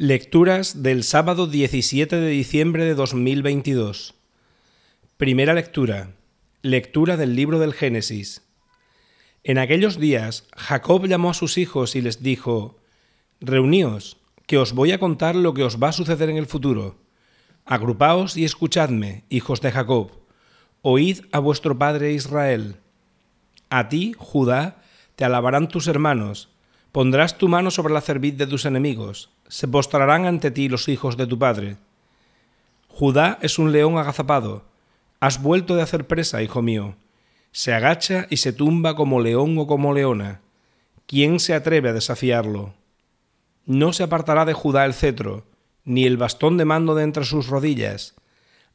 Lecturas del sábado 17 de diciembre de 2022. Primera lectura. Lectura del libro del Génesis. En aquellos días Jacob llamó a sus hijos y les dijo, Reuníos, que os voy a contar lo que os va a suceder en el futuro. Agrupaos y escuchadme, hijos de Jacob. Oíd a vuestro padre Israel. A ti, Judá, te alabarán tus hermanos, Pondrás tu mano sobre la cerviz de tus enemigos, se postrarán ante ti los hijos de tu padre. Judá es un león agazapado, has vuelto de hacer presa, hijo mío. Se agacha y se tumba como león o como leona. ¿Quién se atreve a desafiarlo? No se apartará de Judá el cetro, ni el bastón de mando de entre sus rodillas,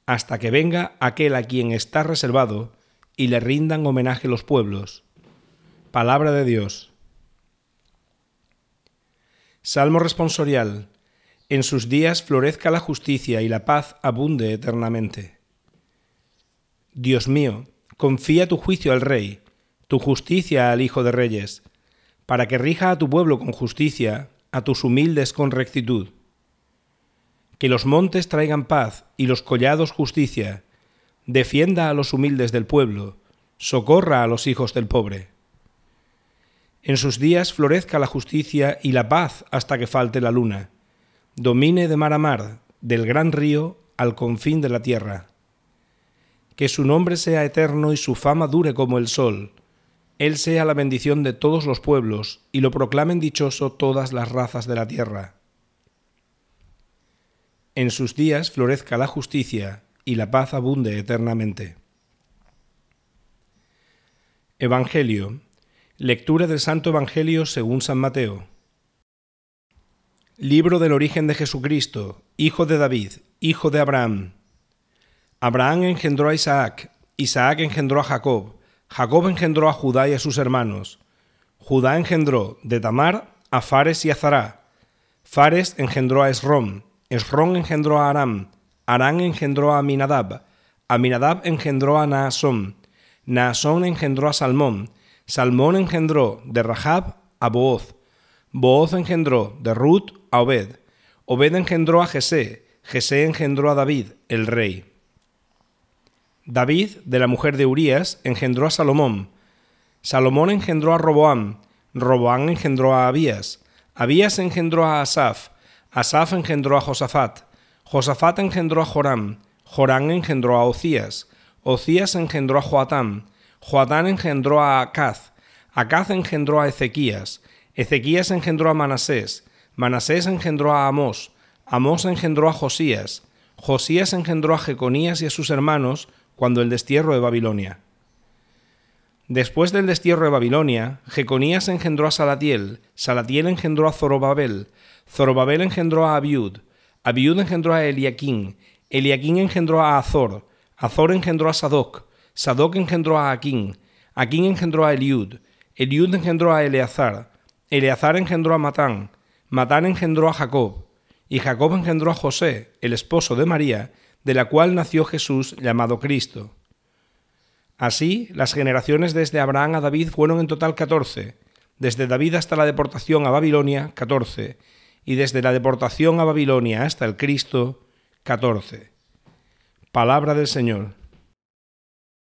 hasta que venga aquel a quien está reservado y le rindan homenaje los pueblos. Palabra de Dios. Salmo responsorial. En sus días florezca la justicia y la paz abunde eternamente. Dios mío, confía tu juicio al Rey, tu justicia al Hijo de Reyes, para que rija a tu pueblo con justicia, a tus humildes con rectitud. Que los montes traigan paz y los collados justicia, defienda a los humildes del pueblo, socorra a los hijos del pobre. En sus días florezca la justicia y la paz hasta que falte la luna. Domine de mar a mar, del gran río al confín de la tierra. Que su nombre sea eterno y su fama dure como el sol. Él sea la bendición de todos los pueblos y lo proclamen dichoso todas las razas de la tierra. En sus días florezca la justicia y la paz abunde eternamente. Evangelio Lectura del Santo Evangelio según San Mateo. Libro del origen de Jesucristo, hijo de David, hijo de Abraham. Abraham engendró a Isaac, Isaac engendró a Jacob, Jacob engendró a Judá y a sus hermanos. Judá engendró de Tamar a Fares y a Zará. Fares engendró a Esrom, Esrom engendró a Aram, Aram engendró a Aminadab, Aminadab engendró a Naasón, Naasón engendró a Salmón, Salmón engendró de Rahab a Booz, Booz engendró de Ruth a Obed, Obed engendró a Jesé, Jesé engendró a David, el rey. David, de la mujer de Urías, engendró a Salomón, Salomón engendró a Roboam, Roboam engendró a Abías, Abías engendró a Asaf, Asaf engendró a Josafat, Josafat engendró a Joram, Joram engendró a Ocías, Ocías engendró a Joatam, Joadán engendró a Acaz, Acaz engendró a Ezequías, Ezequías engendró a Manasés, Manasés engendró a Amós, Amós engendró a Josías, Josías engendró a Jeconías y a sus hermanos cuando el destierro de Babilonia. Después del destierro de Babilonia, Jeconías engendró a Salatiel, Salatiel engendró a Zorobabel, Zorobabel engendró a Abiud, Abiud engendró a Eliaquín, Eliaquín engendró a Azor, Azor engendró a Sadoc, Sadoc engendró a Aquín, Aquín engendró a Eliud, Eliud engendró a Eleazar, Eleazar engendró a Matán, Matán engendró a Jacob, y Jacob engendró a José, el esposo de María, de la cual nació Jesús llamado Cristo. Así, las generaciones desde Abraham a David fueron en total catorce, desde David hasta la deportación a Babilonia, catorce, y desde la deportación a Babilonia hasta el Cristo, catorce. Palabra del Señor.